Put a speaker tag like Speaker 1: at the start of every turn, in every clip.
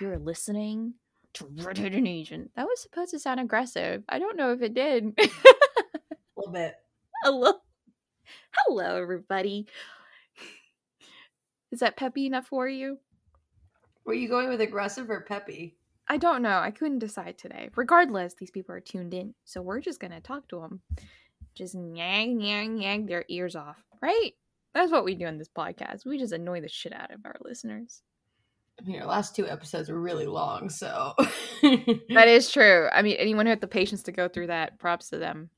Speaker 1: You're listening to Redheaded Agent. That was supposed to sound aggressive. I don't know if it did.
Speaker 2: A little bit.
Speaker 1: Hello. Hello, everybody. Is that peppy enough for you?
Speaker 2: Were you going with aggressive or peppy?
Speaker 1: I don't know. I couldn't decide today. Regardless, these people are tuned in, so we're just gonna talk to them. Just yang yang yang their ears off, right? That's what we do in this podcast. We just annoy the shit out of our listeners.
Speaker 2: I mean, our last two episodes were really long, so
Speaker 1: That is true. I mean, anyone who had the patience to go through that, props to them.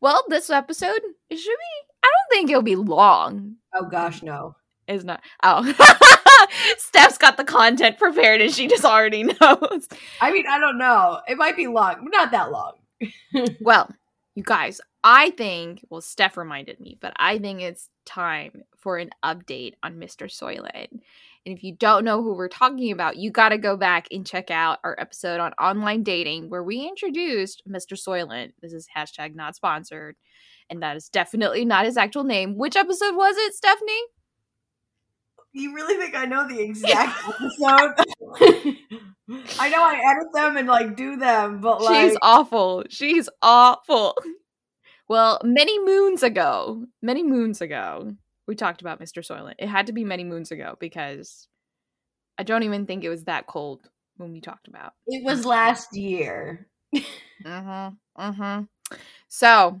Speaker 1: Well, this episode it should be. I don't think it'll be long.
Speaker 2: Oh gosh, no.
Speaker 1: It's not. Oh, Steph's got the content prepared, and she just already knows.
Speaker 2: I mean, I don't know. It might be long, but not that long.
Speaker 1: Well, you guys, I think, well, Steph reminded me, but I think it's time for an update on Mr. Soylent. And if you don't know who we're talking about, you got to go back and check out our episode on online dating where we introduced Mr. Soylent. This is hashtag not sponsored. And that is definitely not his actual name. Which episode was it, Stephanie?
Speaker 2: You really think I know the exact episode? I know I edit them and like do them, but like
Speaker 1: She's awful. She's awful. Well, many moons ago, many moons ago, we talked about Mr. Soylent. It had to be many moons ago because I don't even think it was that cold when we talked about.
Speaker 2: it was last year.
Speaker 1: Mm-hmm. Mm-hmm. So,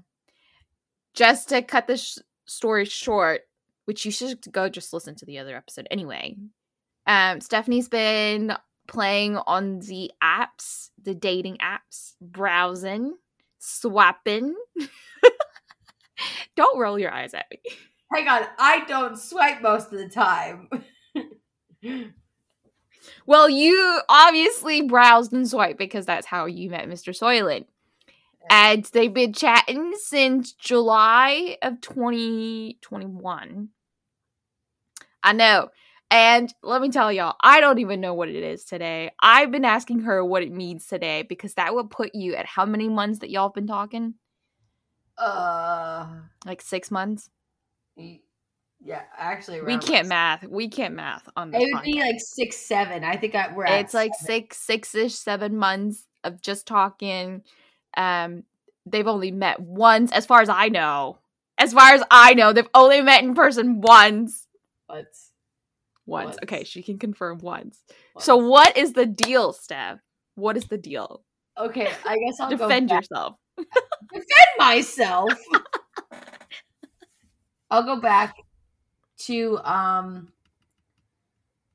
Speaker 1: just to cut this sh- story short, which you should go just listen to the other episode anyway. Um, Stephanie's been playing on the apps, the dating apps, browsing, swapping. Don't roll your eyes at me.
Speaker 2: Hang on, I don't swipe most of the time.
Speaker 1: Well, you obviously browsed and swiped because that's how you met Mr. Soylent. And they've been chatting since July of 2021. I know. And let me tell y'all, I don't even know what it is today. I've been asking her what it means today because that would put you at how many months that y'all have been talking?
Speaker 2: uh,
Speaker 1: Like six months?
Speaker 2: Yeah, actually,
Speaker 1: We can't math. We can't math on this.
Speaker 2: It would be like six, seven. I think I, we're. at
Speaker 1: it's like
Speaker 2: seven.
Speaker 1: six six-ish seven months of just talking um they've only met once as far as i know as far as i know they've only met in person once
Speaker 2: Once.
Speaker 1: once okay she can confirm once so what is the deal steph what is the deal
Speaker 2: okay, I guess I'll
Speaker 1: defend yourself
Speaker 2: defend myself. I'll go back to um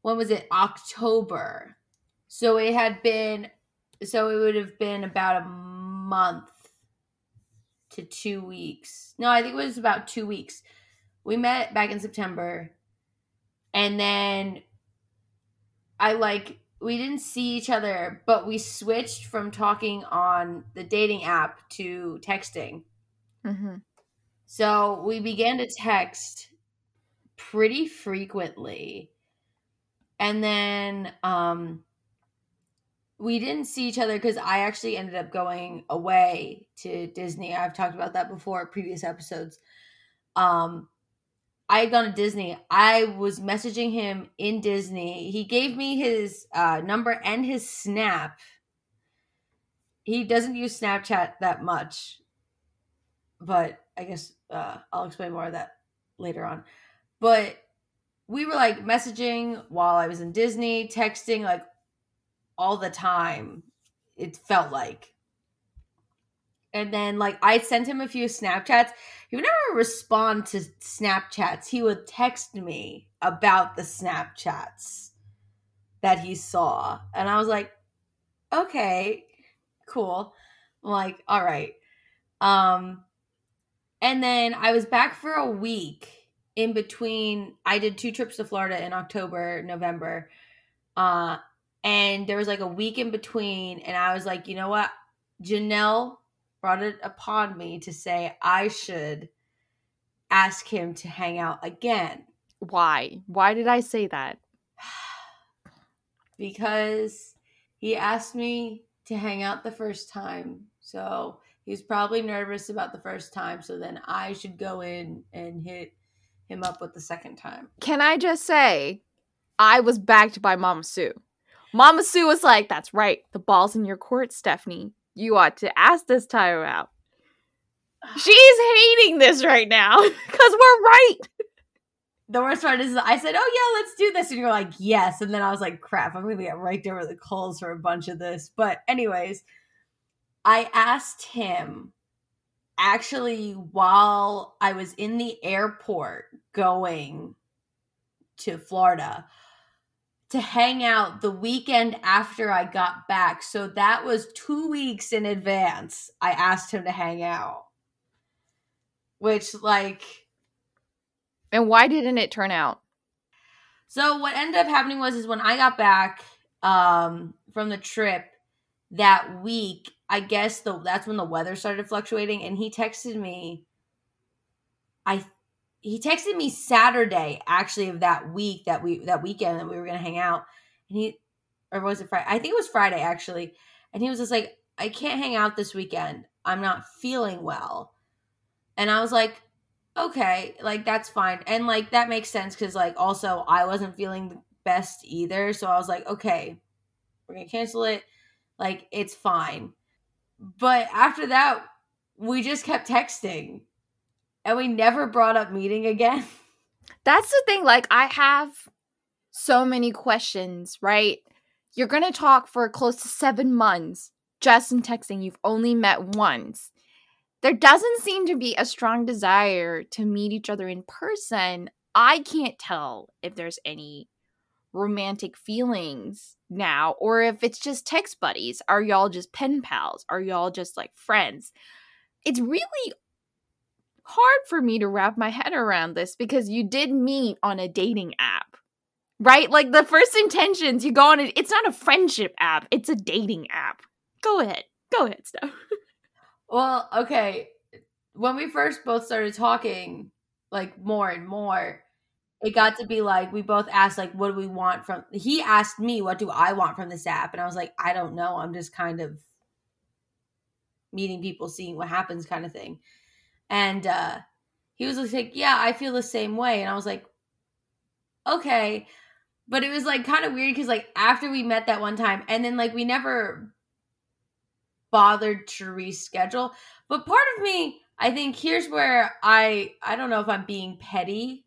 Speaker 2: when was it? October. So it had been so it would have been about a month to 2 weeks. No, I think it was about 2 weeks. We met back in September and then I like we didn't see each other, but we switched from talking on the dating app to texting.
Speaker 1: mm-hmm.
Speaker 2: So we began to text pretty frequently. And then um we didn't see each other because I actually ended up going away to Disney. I've talked about that before, previous episodes. Um I had gone to Disney. I was messaging him in Disney. He gave me his uh, number and his Snap. He doesn't use Snapchat that much, but I guess uh, I'll explain more of that later on. But we were like messaging while I was in Disney, texting like all the time. It felt like. And then like I sent him a few Snapchats. He would never respond to Snapchats. He would text me about the Snapchats that he saw. And I was like, okay, cool. I'm like, all right. Um and then I was back for a week in between. I did two trips to Florida in October, November. Uh, and there was like a week in between. And I was like, you know what? Janelle brought it upon me to say I should ask him to hang out again
Speaker 1: why why did i say that
Speaker 2: because he asked me to hang out the first time. So he was probably nervous about the first time. So then I should go in and hit him up with the second time.
Speaker 1: can i just say i was backed by mama sue Mama Sue was like, That's right. The ball's in your court, Stephanie. You ought to ask this time out. She's hating this right now because we're right.
Speaker 2: The worst part is I said, "Oh yeah, let's do this," and you're like, "Yes," and then I was like, "Crap, I'm gonna get right over the coals for a bunch of this." But anyways, I asked him actually while I was in the airport going to Florida to hang out the weekend after I got back. So that was two weeks in advance. I asked him to hang out, which like
Speaker 1: and why didn't it turn out?
Speaker 2: So what ended up happening was is when I got back um, from the trip that week, I guess the that's when the weather started fluctuating, and he texted me. I he texted me Saturday actually of that week that we that weekend that we were gonna hang out, and he or was it Friday? I think it was Friday actually, and he was just like, I can't hang out this weekend. I'm not feeling well, and I was like, okay, like that's fine. And like that makes sense because like also I wasn't feeling the best either. So I was like, okay, we're gonna cancel it. Like it's fine. But after that, we just kept texting and we never brought up meeting again.
Speaker 1: That's the thing. Like, I have so many questions, right? You're going to talk for close to seven months just in texting. You've only met once there doesn't seem to be a strong desire to meet each other in person. I can't tell if there's any romantic feelings now or if it's just text buddies. Are y'all just pen pals? Are y'all just like friends? It's really hard for me to wrap my head around this because you did meet on a dating app. Right? Like the first intentions, you go on it, it's not a friendship app, it's a dating app. Go ahead. Go ahead, Steph.
Speaker 2: Well, okay. When we first both started talking, like more and more, it got to be like we both asked like what do we want from he asked me what do I want from this app? And I was like I don't know. I'm just kind of meeting people seeing what happens kind of thing. And uh he was like yeah I feel the same way. And I was like okay. But it was like kind of weird because like after we met that one time and then like we never bothered to reschedule. But part of me, I think here's where I I don't know if I'm being petty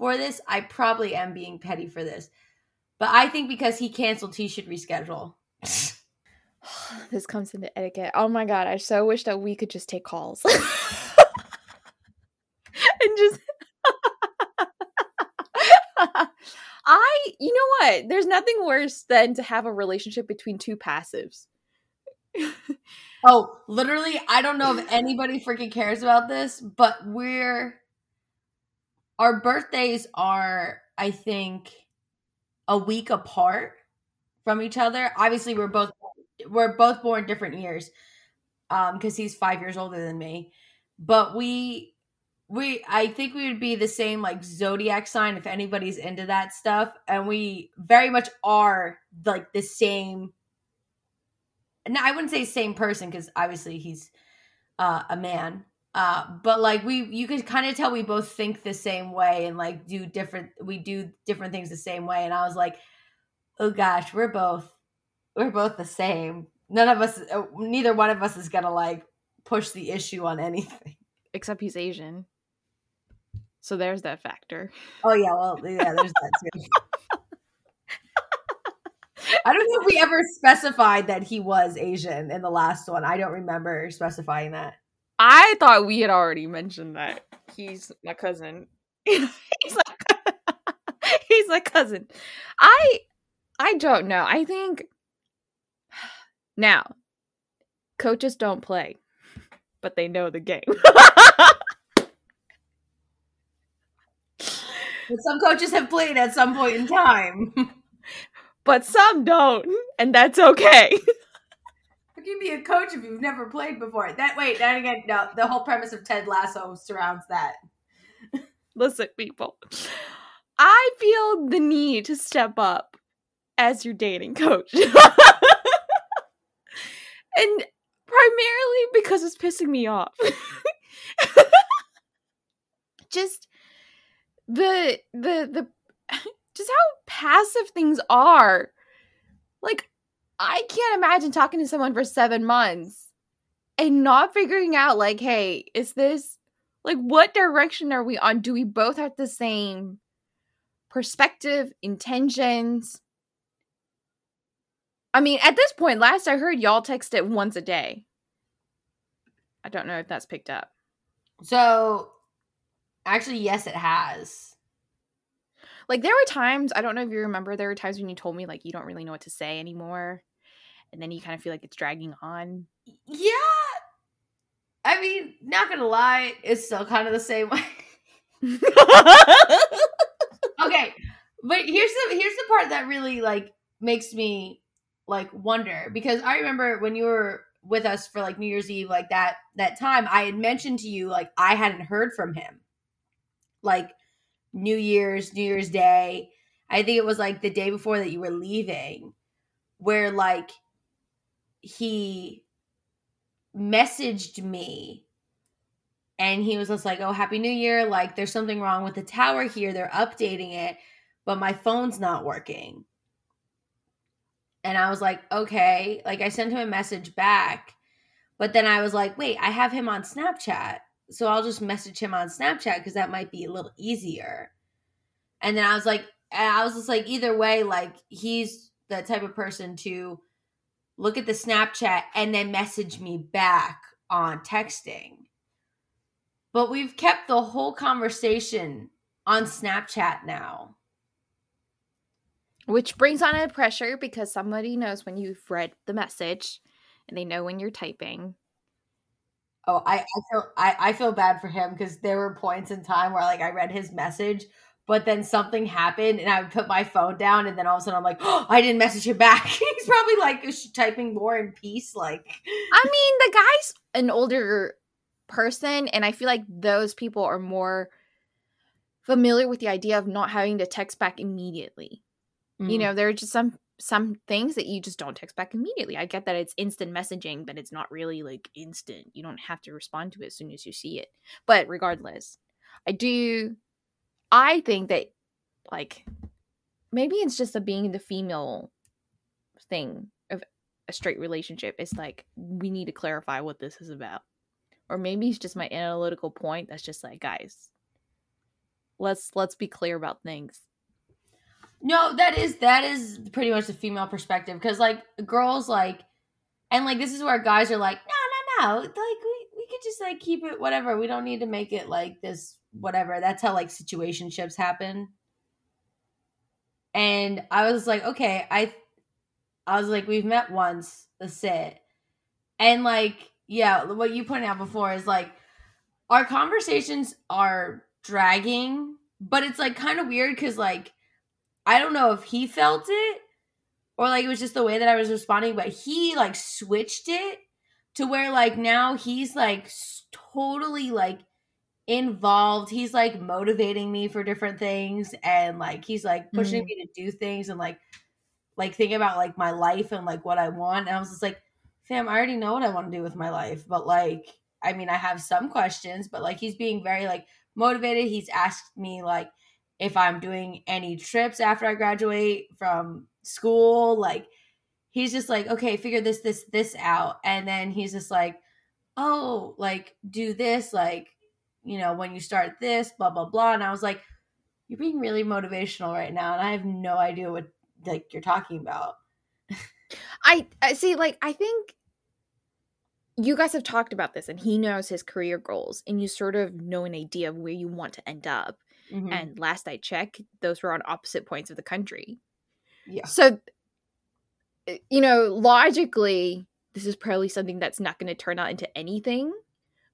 Speaker 2: for this. I probably am being petty for this. But I think because he canceled, he should reschedule.
Speaker 1: this comes into etiquette. Oh my god, I so wish that we could just take calls. and just I, you know what? There's nothing worse than to have a relationship between two passives
Speaker 2: oh, literally, I don't know if anybody freaking cares about this, but we're our birthdays are, I think, a week apart from each other. Obviously, we're both we're both born different years. Um, because he's five years older than me. But we we I think we would be the same like zodiac sign if anybody's into that stuff. And we very much are like the same no, I wouldn't say same person because obviously he's uh, a man. Uh, but like we, you could kind of tell we both think the same way and like do different. We do different things the same way. And I was like, oh gosh, we're both, we're both the same. None of us, uh, neither one of us is gonna like push the issue on anything.
Speaker 1: Except he's Asian. So there's that factor.
Speaker 2: Oh yeah, well yeah, there's that too. I don't know if we ever specified that he was Asian in the last one. I don't remember specifying that.
Speaker 1: I thought we had already mentioned that. He's my cousin. he's like he's my cousin. I I don't know. I think now coaches don't play, but they know the game.
Speaker 2: but some coaches have played at some point in time
Speaker 1: but some don't, and that's okay.
Speaker 2: Can be a coach if you've never played before? That wait, that again, no, the whole premise of Ted Lasso surrounds that.
Speaker 1: Listen, people, I feel the need to step up as your dating coach. and primarily because it's pissing me off. Just the the the just how passive things are like I can't imagine talking to someone for 7 months and not figuring out like, hey, is this like what direction are we on? Do we both have the same perspective, intentions? I mean, at this point, last I heard y'all text it once a day. I don't know if that's picked up.
Speaker 2: So, actually, yes, it has.
Speaker 1: Like there were times, I don't know if you remember, there were times when you told me like you don't really know what to say anymore. And then you kind of feel like it's dragging on.
Speaker 2: Yeah. I mean, not gonna lie, it's still kind of the same way. okay. But here's the here's the part that really like makes me like wonder because I remember when you were with us for like New Year's Eve, like that that time, I had mentioned to you like I hadn't heard from him. Like New Year's, New Year's Day. I think it was like the day before that you were leaving, where like he messaged me and he was just like, Oh, Happy New Year. Like, there's something wrong with the tower here. They're updating it, but my phone's not working. And I was like, Okay. Like, I sent him a message back, but then I was like, Wait, I have him on Snapchat. So I'll just message him on Snapchat because that might be a little easier. And then I was like, I was just like, either way, like, he's the type of person to look at the Snapchat and then message me back on texting. But we've kept the whole conversation on Snapchat now.
Speaker 1: Which brings on a pressure because somebody knows when you've read the message and they know when you're typing.
Speaker 2: Oh, I, I feel I, I feel bad for him because there were points in time where like I read his message, but then something happened and I would put my phone down and then all of a sudden I'm like, oh, I didn't message him back. He's probably like typing more in peace. Like
Speaker 1: I mean, the guy's an older person, and I feel like those people are more familiar with the idea of not having to text back immediately. Mm-hmm. You know, there are just some some things that you just don't text back immediately. I get that it's instant messaging, but it's not really like instant. You don't have to respond to it as soon as you see it. But regardless, I do I think that like maybe it's just a being the female thing of a straight relationship. It's like we need to clarify what this is about. Or maybe it's just my analytical point that's just like, guys, let's let's be clear about things.
Speaker 2: No, that is that is pretty much the female perspective because like girls like and like this is where guys are like, no, no, no, like we we could just like keep it whatever. We don't need to make it like this whatever. That's how like situationships happen. And I was like, okay, I I was like, we've met once, that's it. And like, yeah, what you pointed out before is like our conversations are dragging, but it's like kind of weird because like I don't know if he felt it or like it was just the way that I was responding, but he like switched it to where like now he's like totally like involved. He's like motivating me for different things and like he's like pushing mm-hmm. me to do things and like like think about like my life and like what I want. And I was just like, fam, I already know what I want to do with my life. But like, I mean, I have some questions, but like he's being very like motivated. He's asked me like if I'm doing any trips after I graduate from school. Like he's just like, okay, figure this, this, this out. And then he's just like, oh, like do this, like you know, when you start this, blah, blah, blah. And I was like, you're being really motivational right now. And I have no idea what like you're talking about.
Speaker 1: I, I see, like, I think you guys have talked about this and he knows his career goals and you sort of know an idea of where you want to end up. Mm-hmm. And last I checked, those were on opposite points of the country. Yeah. So, eh, you know, logically, this is probably something that's not going to turn out into anything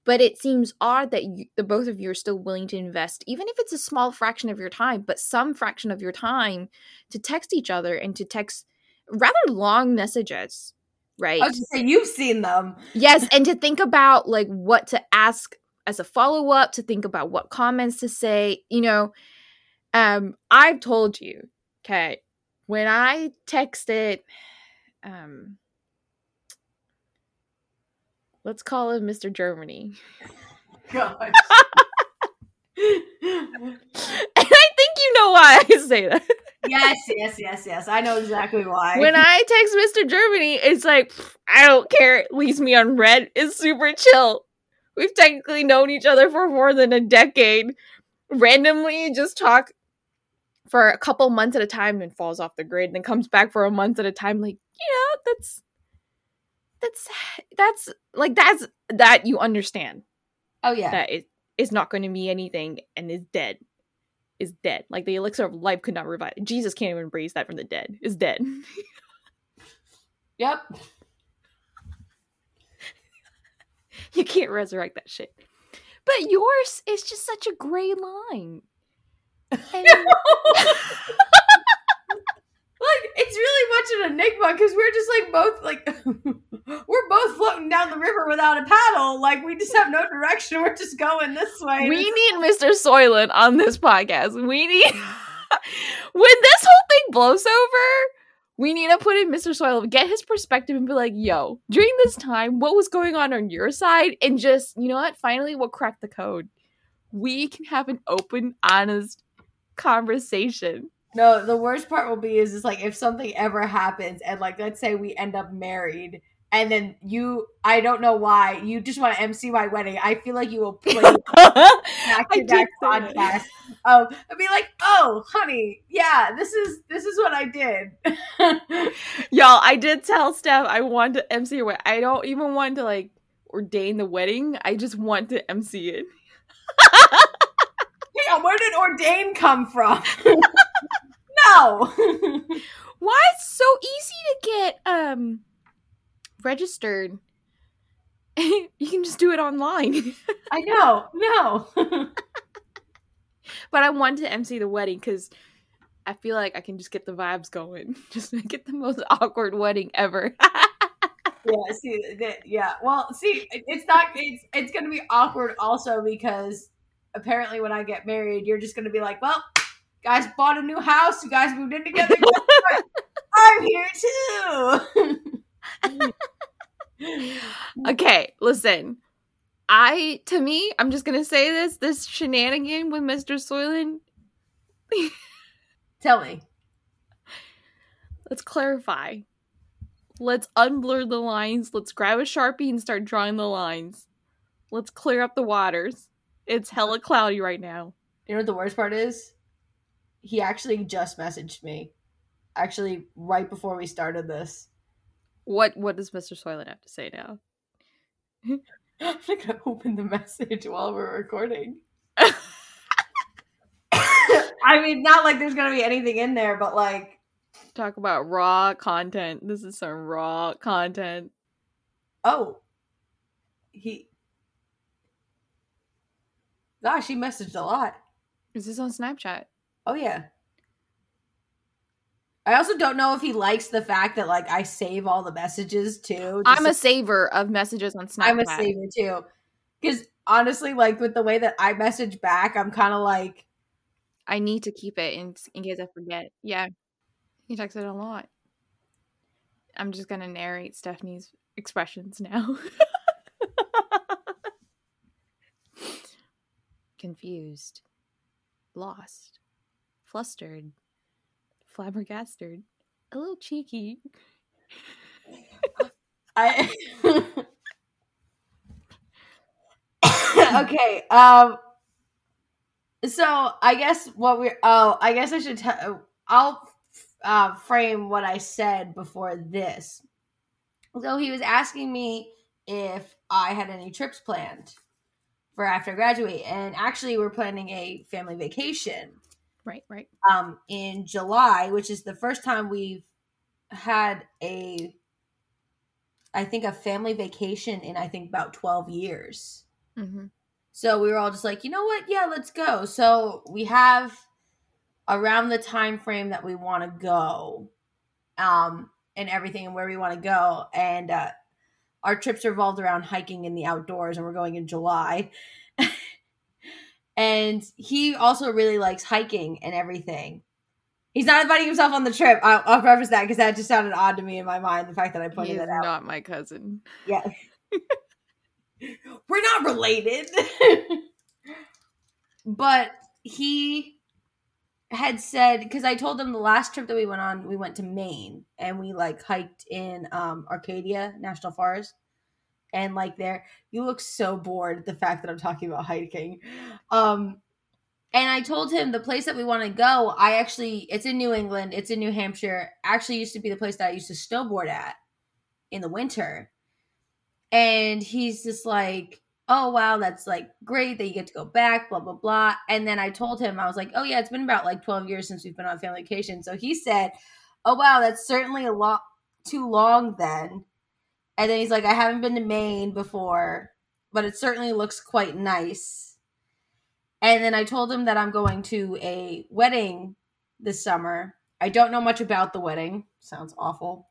Speaker 1: but it seems odd that you, the both of you are still willing to invest even if it's a small fraction of your time but some fraction of your time to text each other and to text rather long messages right?
Speaker 2: I was say, you've seen them.
Speaker 1: Yes and to think about like what to ask as a follow-up to think about what comments to say you know? Um i've told you okay when i texted um Let's call him Mr. Germany. God. and I think think you know why I say that.
Speaker 2: yes, yes, yes, yes. I know exactly why.
Speaker 1: When I text Mr. Germany, it's like I don't care. It leaves me on read. It's super chill. We've technically known each other for more than a decade. Randomly, just talk for a couple months at a time and falls off the grid, and then comes back for a month at a time. Like, yeah, that's that's that's like that's that you understand
Speaker 2: oh yeah,
Speaker 1: that it is not going to be anything and is dead. Is dead. Like the elixir of life could not revive. Jesus can't even raise that from the dead. Is dead.
Speaker 2: yep.
Speaker 1: you can't resurrect that shit. But yours is just such a gray line. And-
Speaker 2: Like it's really much an enigma because we're just like both like we're both floating down the river without a paddle. Like we just have no direction. We're just going this way.
Speaker 1: we need Mr. Soylent on this podcast. We need when this whole thing blows over, we need to put in Mr. Soylent, get his perspective, and be like, "Yo, during this time, what was going on on your side?" And just you know what? Finally, we'll crack the code. We can have an open, honest conversation.
Speaker 2: No, the worst part will be is just like if something ever happens and like let's say we end up married and then you I don't know why you just want to MC my wedding. I feel like you will play back to back
Speaker 1: that.
Speaker 2: podcast. Um, I'd be like, oh, honey, yeah, this is this is what I did.
Speaker 1: Y'all, I did tell Steph I want to MC your wedding. I don't even want to like ordain the wedding. I just want to MC it.
Speaker 2: yeah, where did ordain come from? no.
Speaker 1: Why it's so easy to get um registered? you can just do it online.
Speaker 2: I know. No.
Speaker 1: but I want to MC the wedding because I feel like I can just get the vibes going. Just make it the most awkward wedding ever.
Speaker 2: yeah. See. That, yeah. Well, see, it's not. It's it's gonna be awkward also because apparently when I get married, you're just gonna be like, well, guys bought a new house. You guys moved in together. I'm here too.
Speaker 1: okay, listen. I to me, I'm just gonna say this: this shenanigan with Mr. Soylent.
Speaker 2: Tell me.
Speaker 1: Let's clarify. Let's unblur the lines. Let's grab a sharpie and start drawing the lines. Let's clear up the waters. It's hella cloudy right now.
Speaker 2: You know what the worst part is? He actually just messaged me. Actually, right before we started this.
Speaker 1: What what does Mr. Soylent have to say now?
Speaker 2: I'm gonna open the message while we're recording. I mean, not like there's gonna be anything in there, but like,
Speaker 1: Talk about raw content. This is some raw content.
Speaker 2: oh, he. Gosh, he messaged a lot.
Speaker 1: Is this on Snapchat?
Speaker 2: Oh yeah. I also don't know if he likes the fact that like I save all the messages too.
Speaker 1: I'm a saver of messages on Snapchat.
Speaker 2: I'm a saver too. Because honestly, like with the way that I message back, I'm kind of like,
Speaker 1: I need to keep it in in case I forget. Yeah, he texted a lot. I'm just gonna narrate Stephanie's expressions now. Confused, lost, flustered, flabbergasted, a little cheeky.
Speaker 2: I. okay. Um. So I guess what we're. Oh, I guess I should tell. I'll uh, frame what I said before this. So he was asking me if I had any trips planned for after I graduate, and actually, we're planning a family vacation
Speaker 1: Right, right.
Speaker 2: um, in July, which is the first time we've had a, I think, a family vacation in I think about twelve years.
Speaker 1: Mm-hmm.
Speaker 2: So we were all just like, you know what? Yeah, let's go. So we have around the time frame that we want to go, um, and everything and where we want to go, and uh, our trips revolved around hiking in the outdoors, and we're going in July. and he also really likes hiking and everything. He's not inviting himself on the trip. I'll, I'll preface that because that just sounded odd to me in my mind. The fact that I pointed
Speaker 1: is
Speaker 2: that out.
Speaker 1: not my cousin.
Speaker 2: Yeah. We're not related. but he had said because I told him the last trip that we went on, we went to Maine and we like hiked in um, Acadia National Forest. And like there, you look so bored. The fact that I'm talking about hiking, um, and I told him the place that we want to go. I actually, it's in New England. It's in New Hampshire. Actually, used to be the place that I used to snowboard at in the winter. And he's just like, oh wow that's like great that you get to go back blah blah blah and then i told him i was like oh yeah it's been about like 12 years since we've been on family vacation so he said oh wow that's certainly a lot too long then and then he's like i haven't been to maine before but it certainly looks quite nice and then i told him that i'm going to a wedding this summer i don't know much about the wedding sounds awful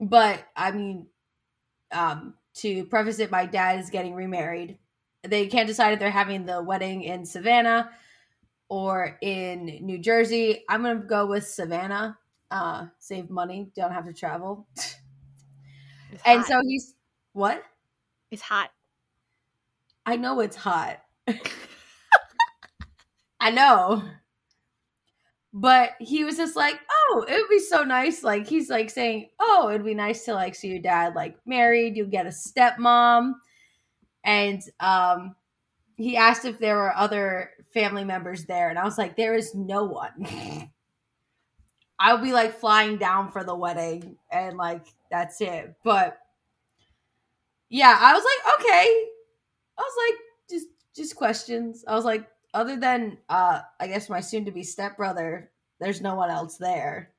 Speaker 2: but i mean um to preface it, my dad is getting remarried. They can't decide if they're having the wedding in Savannah or in New Jersey. I'm gonna go with Savannah. Uh, save money, don't have to travel. and so he's what?
Speaker 1: It's hot.
Speaker 2: I know it's hot. I know. But he was just like, oh, it would be so nice. Like he's like saying, oh, it'd be nice to like see your dad like married. You get a stepmom, and um, he asked if there were other family members there, and I was like, there is no one. I'll be like flying down for the wedding, and like that's it. But yeah, I was like, okay. I was like, just just questions. I was like, other than uh I guess my soon to be stepbrother, there's no one else there.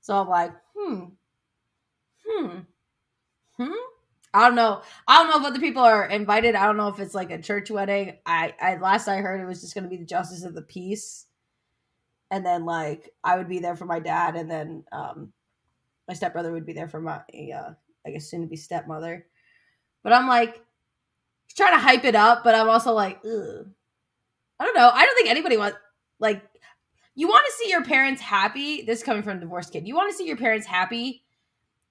Speaker 2: So I'm like, hmm, hmm, hmm. I don't know. I don't know if other people are invited. I don't know if it's like a church wedding. I, I last I heard it was just going to be the justice of the peace, and then like I would be there for my dad, and then um, my stepbrother would be there for my uh, I guess soon to be stepmother. But I'm like, trying to hype it up, but I'm also like, Ugh. I don't know. I don't think anybody wants like you want to see your parents happy. This is coming from a divorced kid. You want to see your parents happy.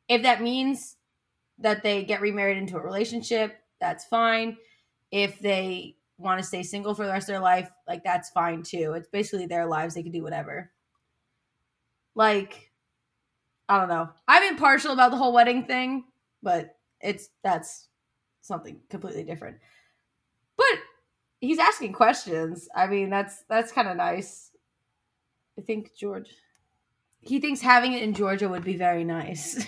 Speaker 2: If that means that they get remarried into a relationship, that's fine. If they want to stay single for the rest of their life, like that's fine too. It's basically their lives. They can do whatever. Like, I don't know. I'm impartial about the whole wedding thing, but it's that's something completely different. But he's asking questions. I mean, that's that's kind of nice. I think George he thinks having it in Georgia would be very nice.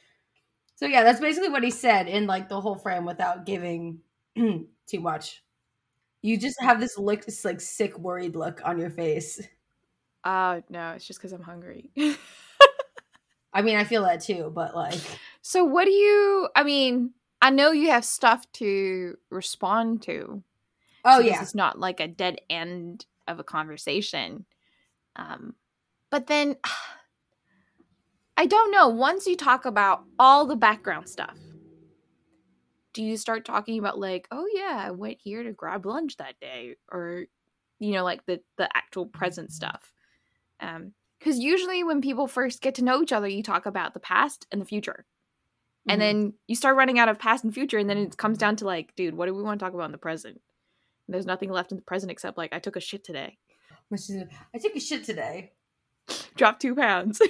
Speaker 2: so yeah, that's basically what he said in like the whole frame without giving too much. You just have this look, this like sick, worried look on your face.
Speaker 1: Uh no, it's just because I'm hungry.
Speaker 2: I mean, I feel that too, but like.
Speaker 1: So what do you? I mean, I know you have stuff to respond to.
Speaker 2: Oh
Speaker 1: so
Speaker 2: yeah,
Speaker 1: it's not like a dead end of a conversation. Um, but then I don't know. Once you talk about all the background stuff, do you start talking about like, oh yeah, I went here to grab lunch that day, or you know, like the the actual present stuff? Um, because usually when people first get to know each other, you talk about the past and the future. Mm-hmm. And then you start running out of past and future, and then it comes down to like, dude, what do we want to talk about in the present? And there's nothing left in the present except like, I took a shit today.
Speaker 2: I took a shit today.
Speaker 1: Dropped two pounds.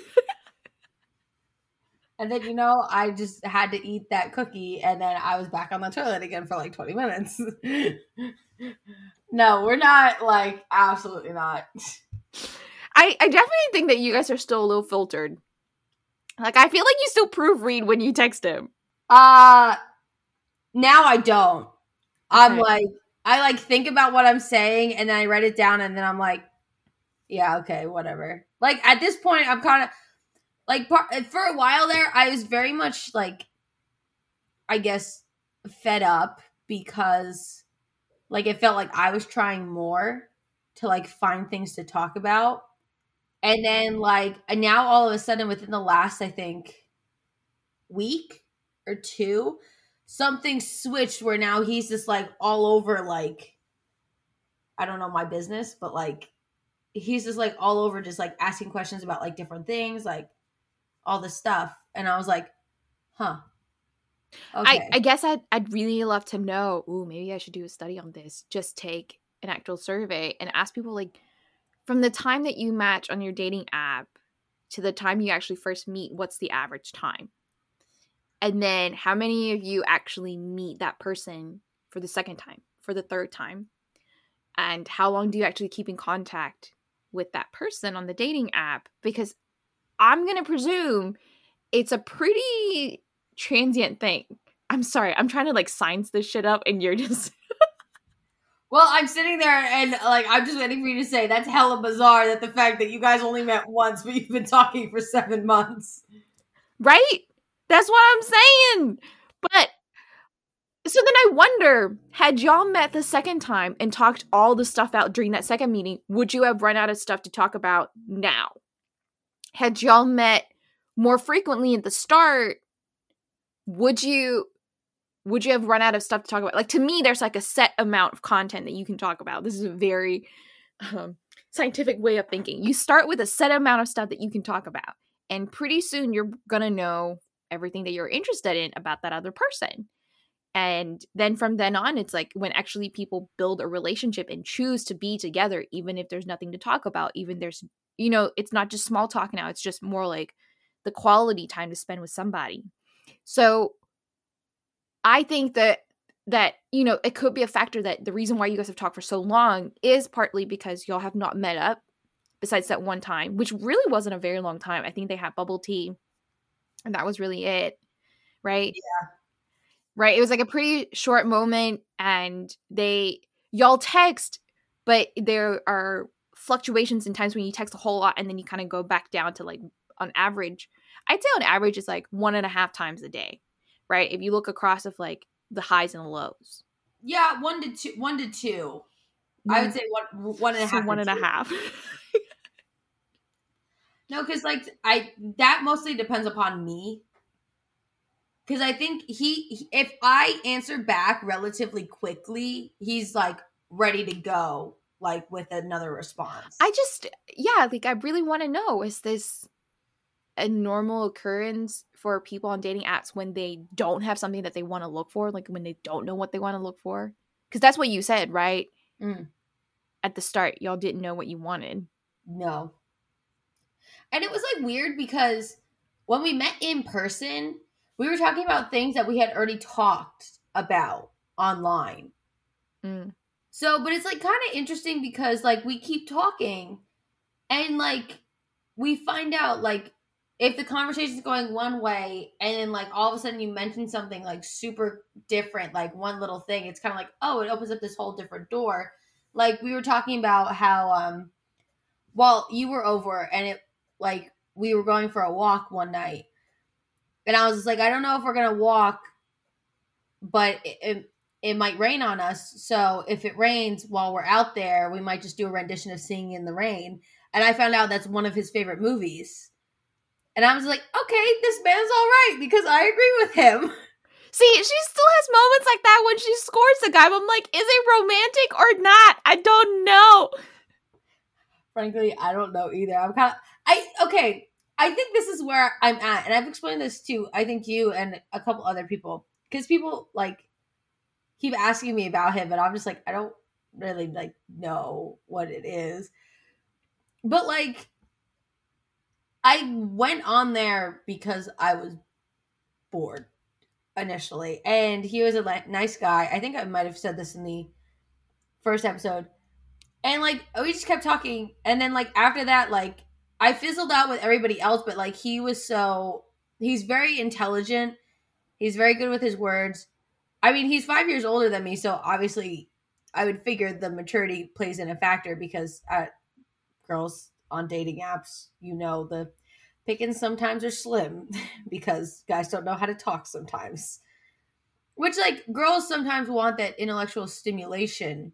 Speaker 2: and then you know, I just had to eat that cookie, and then I was back on the toilet again for like 20 minutes. no, we're not like absolutely not.
Speaker 1: I, I definitely think that you guys are still a little filtered like I feel like you still proofread when you text him.
Speaker 2: Uh now I don't. Okay. I'm like I like think about what I'm saying and then I write it down and then I'm like yeah, okay, whatever. Like at this point I'm kind of like for a while there I was very much like I guess fed up because like it felt like I was trying more to like find things to talk about and then like and now all of a sudden within the last I think week or two, something switched where now he's just like all over like I don't know my business, but like he's just like all over just like asking questions about like different things, like all this stuff. And I was like, huh.
Speaker 1: Okay. I, I guess I'd I'd really love to know. Ooh, maybe I should do a study on this. Just take an actual survey and ask people like from the time that you match on your dating app to the time you actually first meet, what's the average time? And then how many of you actually meet that person for the second time, for the third time? And how long do you actually keep in contact with that person on the dating app? Because I'm going to presume it's a pretty transient thing. I'm sorry, I'm trying to like science this shit up and you're just
Speaker 2: Well, I'm sitting there and like I'm just waiting for you to say that's hella bizarre that the fact that you guys only met once but you've been talking for 7 months.
Speaker 1: Right? That's what I'm saying. But so then I wonder, had y'all met the second time and talked all the stuff out during that second meeting, would you have run out of stuff to talk about now? Had y'all met more frequently at the start, would you would you have run out of stuff to talk about? Like to me, there's like a set amount of content that you can talk about. This is a very um, scientific way of thinking. You start with a set amount of stuff that you can talk about, and pretty soon you're gonna know everything that you're interested in about that other person. And then from then on, it's like when actually people build a relationship and choose to be together, even if there's nothing to talk about, even there's, you know, it's not just small talk now, it's just more like the quality time to spend with somebody. So I think that that you know it could be a factor that the reason why you guys have talked for so long is partly because y'all have not met up besides that one time which really wasn't a very long time. I think they had bubble tea and that was really it right?
Speaker 2: Yeah.
Speaker 1: Right? It was like a pretty short moment and they y'all text but there are fluctuations in times when you text a whole lot and then you kind of go back down to like on average i'd say on average it's like one and a half times a day right? If you look across of like the highs and the lows.
Speaker 2: Yeah, one to two. One to two. I would say one one and a
Speaker 1: so
Speaker 2: half.
Speaker 1: One and
Speaker 2: two.
Speaker 1: a half.
Speaker 2: no, because like I that mostly depends upon me. Because I think he, if I answer back relatively quickly, he's like ready to go, like with another response.
Speaker 1: I just, yeah, like I really want to know: is this a normal occurrence for people on dating apps when they don't have something that they want to look for, like when they don't know what they want to look for? Because that's what you said, right?
Speaker 2: Mm.
Speaker 1: At the start, y'all didn't know what you wanted.
Speaker 2: No. And it was like weird because when we met in person, we were talking about things that we had already talked about online.
Speaker 1: Mm.
Speaker 2: So, but it's like kind of interesting because like we keep talking and like we find out like if the conversation is going one way and then like all of a sudden you mention something like super different, like one little thing, it's kind of like, oh, it opens up this whole different door. Like we were talking about how um well, you were over and it like we were going for a walk one night. And I was just like, I don't know if we're gonna walk, but it, it, it might rain on us. So if it rains while we're out there, we might just do a rendition of Singing in the Rain. And I found out that's one of his favorite movies. And I was like, okay, this man's all right because I agree with him.
Speaker 1: See, she still has moments like that when she scores the guy. I'm like, is it romantic or not? I don't know.
Speaker 2: Frankly, I don't know either. I'm kind of I okay. I think this is where I'm at, and I've explained this to I think you and a couple other people because people like keep asking me about him, and I'm just like I don't really like know what it is. But like I went on there because I was bored initially, and he was a nice guy. I think I might have said this in the first episode, and like we just kept talking, and then like after that, like I fizzled out with everybody else, but like he was so he's very intelligent. He's very good with his words. I mean, he's five years older than me, so obviously, I would figure the maturity plays in a factor because uh, girls on dating apps, you know, the pickings sometimes are slim because guys don't know how to talk sometimes. Which, like, girls sometimes want that intellectual stimulation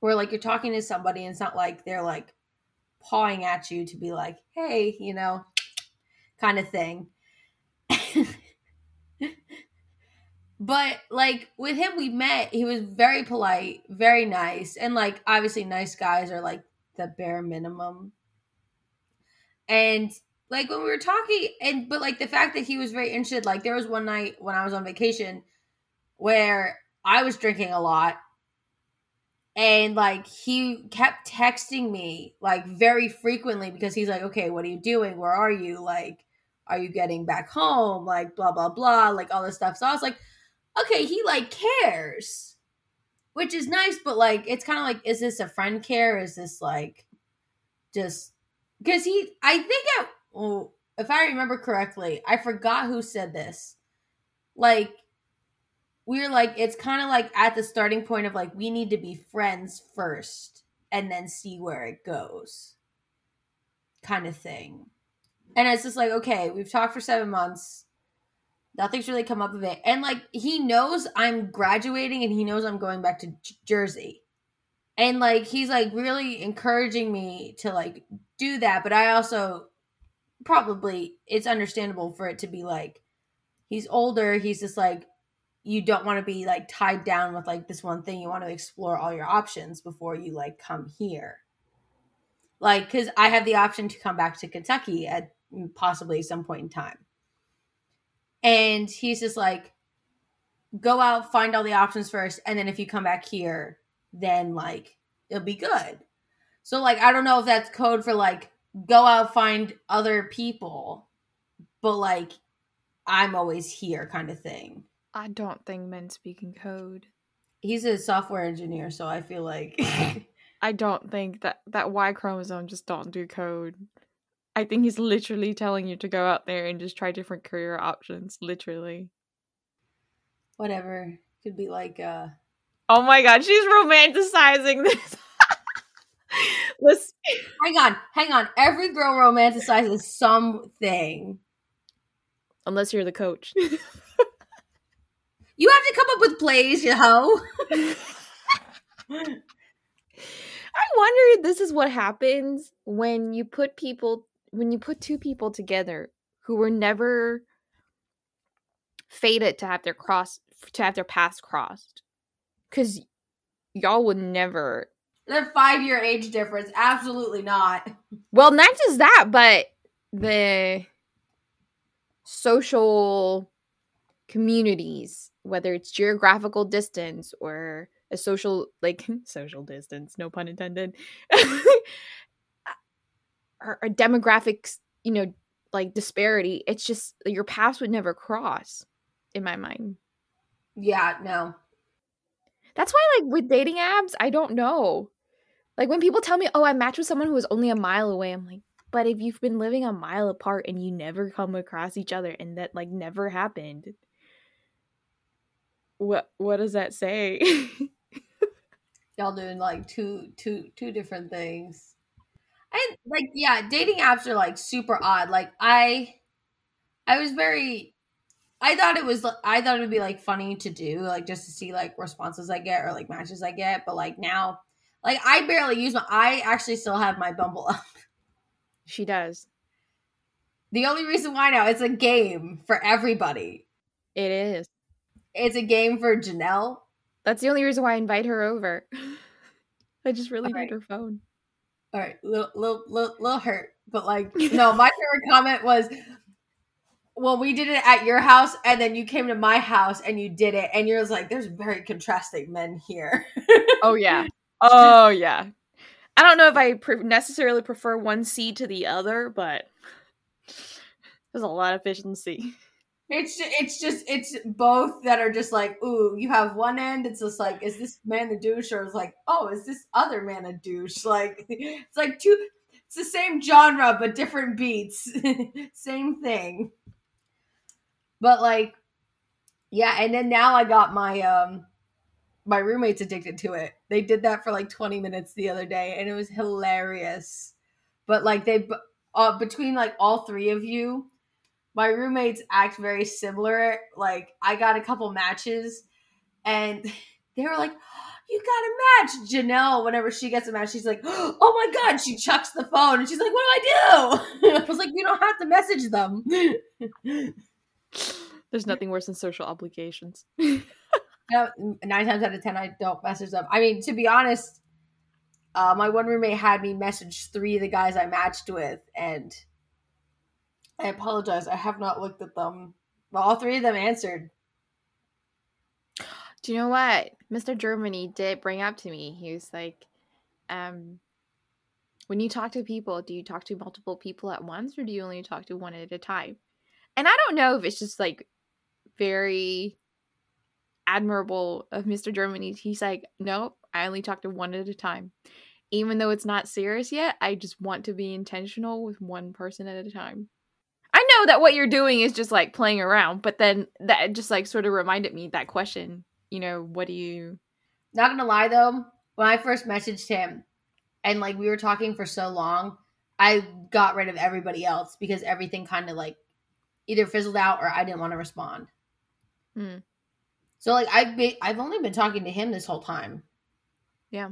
Speaker 2: where, like, you're talking to somebody and it's not like they're like pawing at you to be like, hey, you know, kind of thing. but like with him we met he was very polite very nice and like obviously nice guys are like the bare minimum and like when we were talking and but like the fact that he was very interested like there was one night when i was on vacation where i was drinking a lot and like he kept texting me like very frequently because he's like okay what are you doing? Where are you? Like are you getting back home? Like blah blah blah like all this stuff. So i was like okay he like cares which is nice but like it's kind of like is this a friend care? Is this like just because he i think I, well, oh, if i remember correctly i forgot who said this. Like we're like it's kind of like at the starting point of like we need to be friends first and then see where it goes kind of thing. And it's just like okay we've talked for seven months. Nothing's really come up of it. And like he knows i'm graduating and he knows i'm going back to J- jersey. And like he's like really encouraging me to like do that but i also probably it's understandable for it to be like he's older he's just like you don't want to be like tied down with like this one thing you want to explore all your options before you like come here. Like because i have the option to come back to kentucky at mm, possibly some point in time. And he's just like go out find all the options first and then if you come back here then like it'll be good so like i don't know if that's code for like go out find other people but like i'm always here kind of thing
Speaker 1: I don't think men speak in code.
Speaker 2: he's a software engineer so i feel like
Speaker 1: I don't think that that Y chromosome just don't do code. I think he's literally telling you to go out there and just try different career options. Literally.
Speaker 2: whatever could be like uh
Speaker 1: Oh my god, she's romanticizing this. Let's.
Speaker 2: hang on hang on every girl romanticizes something
Speaker 1: Unless you're the coach.
Speaker 2: you have to come up with plays you hoe
Speaker 1: I wonder if this is what happens when you put people when you put two people together who were never fated to have their cross to have their paths crossed. Cause y'all would never
Speaker 2: They're five year age difference. Absolutely not.
Speaker 1: well not just that, but the social communities, whether it's geographical distance or a social like social distance, no pun intended. or, or demographics, you know, like disparity. It's just your paths would never cross in my mind.
Speaker 2: Yeah, no.
Speaker 1: That's why, like, with dating apps, I don't know. Like, when people tell me, oh, I matched with someone who was only a mile away, I'm like, but if you've been living a mile apart and you never come across each other and that, like, never happened, what what does that say?
Speaker 2: Y'all doing like two two two different things. And like yeah, dating apps are like super odd. Like I I was very I thought it was I thought it would be like funny to do, like just to see like responses I get or like matches I get, but like now like I barely use my I actually still have my Bumble up.
Speaker 1: she does.
Speaker 2: The only reason why now it's a game for everybody.
Speaker 1: It is.
Speaker 2: It's a game for Janelle.
Speaker 1: That's the only reason why I invite her over. I just really need her phone.
Speaker 2: All right, little, little, little, little hurt, but like, no. My favorite comment was, "Well, we did it at your house, and then you came to my house and you did it, and you're like, there's very contrasting men here."
Speaker 1: Oh yeah. Oh yeah. I don't know if I pre- necessarily prefer one seed to the other, but there's a lot of fish in the sea.
Speaker 2: It's it's just it's both that are just like, ooh, you have one end. It's just like, is this man a douche, or it's like, oh, is this other man a douche? Like, it's like two. It's the same genre but different beats. same thing. But like, yeah, and then now I got my um my roommates addicted to it. They did that for like 20 minutes the other day and it was hilarious. But like they uh, between like all three of you, my roommates act very similar. Like I got a couple matches and they were like, "You got a match." Janelle whenever she gets a match, she's like, "Oh my god." She chucks the phone and she's like, "What do I do?" I was like, "You don't have to message them."
Speaker 1: There's nothing worse than social obligations.
Speaker 2: No, nine times out of ten, I don't message them. I mean, to be honest, uh, my one roommate had me message three of the guys I matched with, and I apologize. I have not looked at them. Well, all three of them answered.
Speaker 1: Do you know what Mr. Germany did bring up to me? He was like, um, when you talk to people, do you talk to multiple people at once or do you only talk to one at a time? And I don't know if it's just like very admirable of Mr. Germany. He's like, nope, I only talk to one at a time. Even though it's not serious yet, I just want to be intentional with one person at a time. I know that what you're doing is just like playing around, but then that just like sort of reminded me that question you know, what do you
Speaker 2: Not gonna lie though, when I first messaged him and like we were talking for so long, I got rid of everybody else because everything kind of like either fizzled out or I didn't want to respond.
Speaker 1: Hmm.
Speaker 2: So like I've been, I've only been talking to him this whole time.
Speaker 1: Yeah.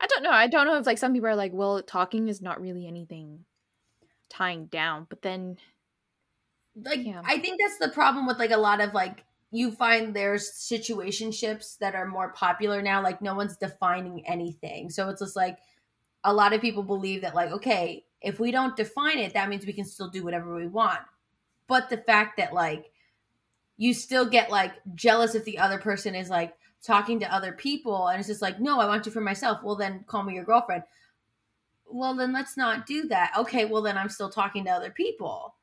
Speaker 1: I don't know. I don't know if like some people are like, well, talking is not really anything tying down, but then
Speaker 2: Like
Speaker 1: Yeah.
Speaker 2: I think that's the problem with like a lot of like you find there's situationships that are more popular now like no one's defining anything. So it's just like a lot of people believe that like okay, if we don't define it, that means we can still do whatever we want. But the fact that like you still get like jealous if the other person is like talking to other people and it's just like no i want you for myself. Well then call me your girlfriend. Well then let's not do that. Okay well then i'm still talking to other people.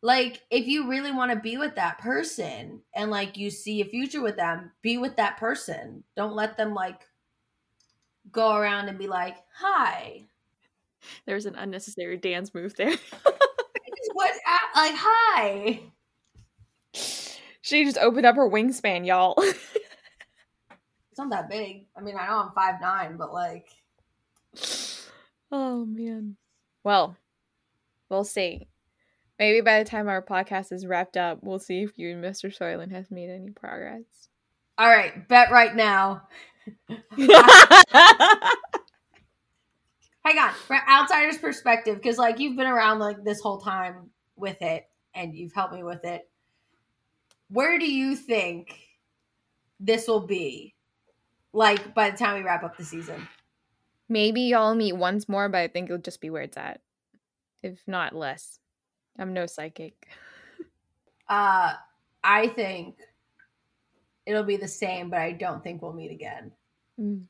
Speaker 2: Like if you really want to be with that person and like you see a future with them be with that person. Don't let them like go around and be like hi.
Speaker 1: There's an unnecessary dance move there.
Speaker 2: what uh, like hi
Speaker 1: she just opened up her wingspan, y'all.
Speaker 2: it's not that big i mean i know i'm five nine but like
Speaker 1: oh man. Well, we'll see. Maybe by the time our podcast is wrapped up, we'll see if you and Mr. Soylent has made any progress.
Speaker 2: all right bet right now hang on from outsider's perspective because like you've been around like this whole time with it and you've helped me with it where do you think this will be like by the time we wrap up the season
Speaker 1: Maybe y'all meet once more, but I think it'll just be where it's at. If not less. I'm no psychic.
Speaker 2: uh i think it'll be the same but i don't think we'll meet again
Speaker 1: Mm.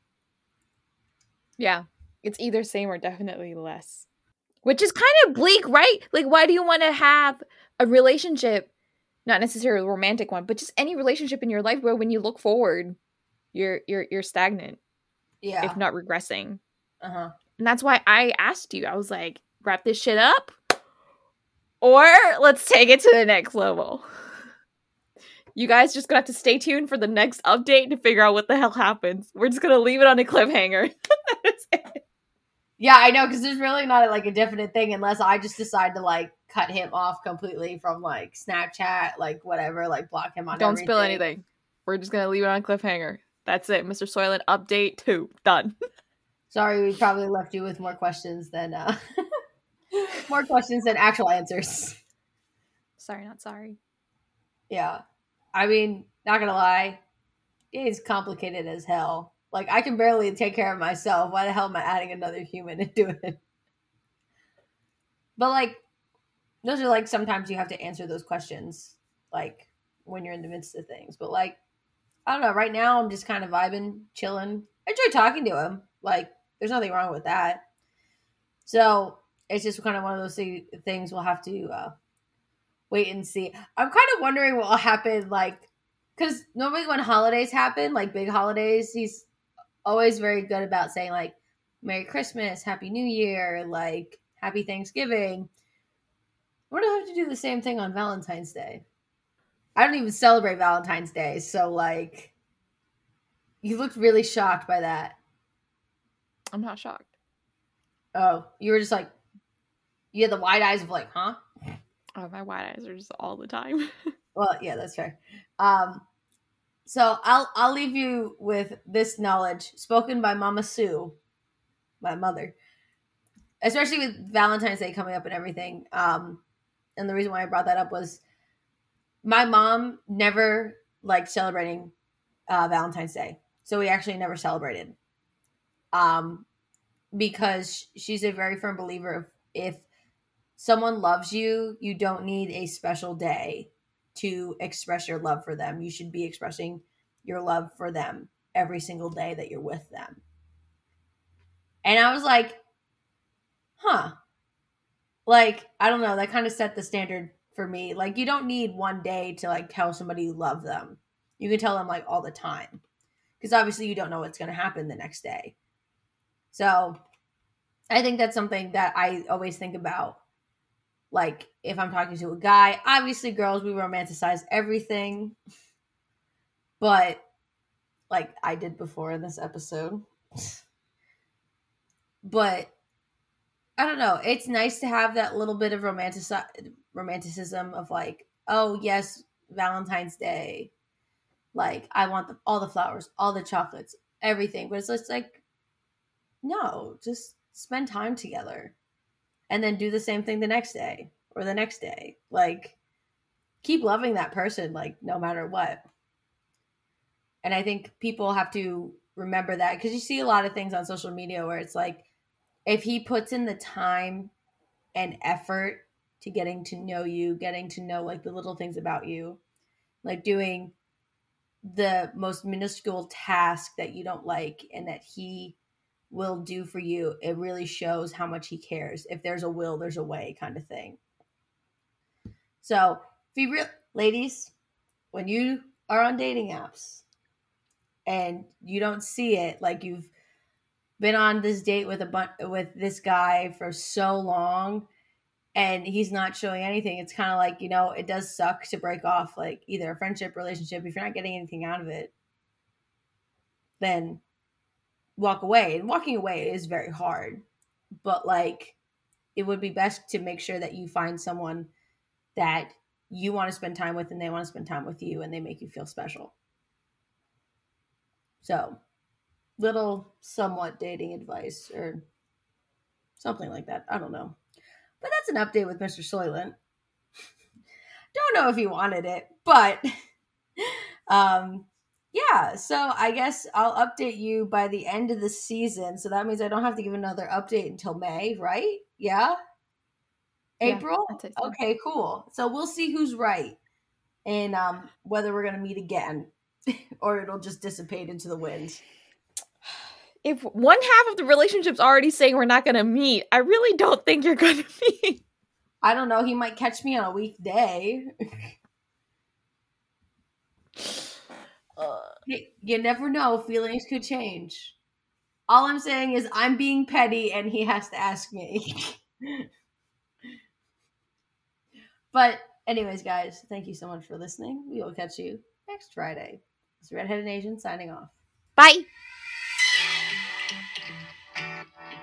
Speaker 1: Yeah. It's either same or definitely less. Which is kind of bleak, right? Like why do you want to have a relationship, not necessarily a romantic one, but just any relationship in your life where when you look forward, you're you're you're stagnant,
Speaker 2: yeah
Speaker 1: if not regressing.
Speaker 2: uh-huh
Speaker 1: And that's why I asked you. I was like, wrap this shit up or let's take it to the next level. You guys just gonna have to stay tuned for the next update to figure out what the hell happens. We're just gonna leave it on a cliffhanger.
Speaker 2: Yeah, I know because there's really not like a definite thing unless I just decide to like cut him off completely from like Snapchat, like whatever, like block him on.
Speaker 1: Don't spill anything. We're just gonna leave it on cliffhanger. That's it, Mr. Soylent. Update two. Done.
Speaker 2: Sorry, we probably left you with more questions than uh more questions than actual answers.
Speaker 1: sorry, not sorry.
Speaker 2: Yeah, I mean, not gonna lie, it's complicated as hell. Like I can barely take care of myself. Why the hell am I adding another human into it? But like, those are like sometimes you have to answer those questions, like when you're in the midst of things. But like, I don't know. Right now, I'm just kind of vibing, chilling. I enjoy talking to him. Like, there's nothing wrong with that. So it's just kind of one of those things we'll have to uh, wait and see. I'm kind of wondering what will happen, like, because normally when holidays happen, like big holidays, he's always very good about saying like Merry Christmas, Happy New Year, like Happy Thanksgiving. We're gonna have to do the same thing on Valentine's Day. I don't even celebrate Valentine's Day, so like, you looked really shocked by that.
Speaker 1: I'm not shocked.
Speaker 2: Oh, you were just like, you had the wide eyes of like, huh?
Speaker 1: Oh, my wide eyes are just all the time.
Speaker 2: Well, yeah, that's fair. Um, so I'll I'll leave you with this knowledge spoken by Mama Sue, my mother, especially with Valentine's Day coming up and everything. Um, and the reason why I brought that up was my mom never liked celebrating uh, Valentine's Day, so we actually never celebrated. Um, because she's a very firm believer of if someone loves you, you don't need a special day to express your love for them. You should be expressing your love for them every single day that you're with them. And I was like, huh. Like, I don't know, that kind of set the standard for me. Like, you don't need one day to like tell somebody you love them. You can tell them like all the time. Because obviously you don't know what's going to happen the next day. So, I think that's something that I always think about. Like, if I'm talking to a guy, obviously, girls, we romanticize everything. But, like I did before in this episode. but I don't know. It's nice to have that little bit of romantic romanticism of like, oh yes, Valentine's Day. Like I want the, all the flowers, all the chocolates, everything. But it's just like, no, just spend time together, and then do the same thing the next day or the next day. Like, keep loving that person, like no matter what. And I think people have to remember that because you see a lot of things on social media where it's like if he puts in the time and effort to getting to know you, getting to know like the little things about you, like doing the most minuscule task that you don't like and that he will do for you, it really shows how much he cares. If there's a will, there's a way kind of thing. So, if you real ladies, when you are on dating apps, and you don't see it like you've been on this date with a bunch with this guy for so long and he's not showing anything. It's kind of like you know it does suck to break off like either a friendship relationship. If you're not getting anything out of it then walk away. And walking away is very hard but like it would be best to make sure that you find someone that you want to spend time with and they want to spend time with you and they make you feel special. So, little somewhat dating advice or something like that. I don't know. But that's an update with Mr. Soylent. don't know if he wanted it, but um yeah, so I guess I'll update you by the end of the season. So that means I don't have to give another update until May, right? Yeah. April? Yeah, okay, cool. So we'll see who's right and um, whether we're going to meet again. or it'll just dissipate into the wind.
Speaker 1: If one half of the relationship's already saying we're not going to meet, I really don't think you're going to meet.
Speaker 2: I don't know. He might catch me on a weekday. uh, you never know. Feelings could change. All I'm saying is I'm being petty and he has to ask me. but, anyways, guys, thank you so much for listening. We will catch you next Friday. It's Redheaded Asian signing off.
Speaker 1: Bye.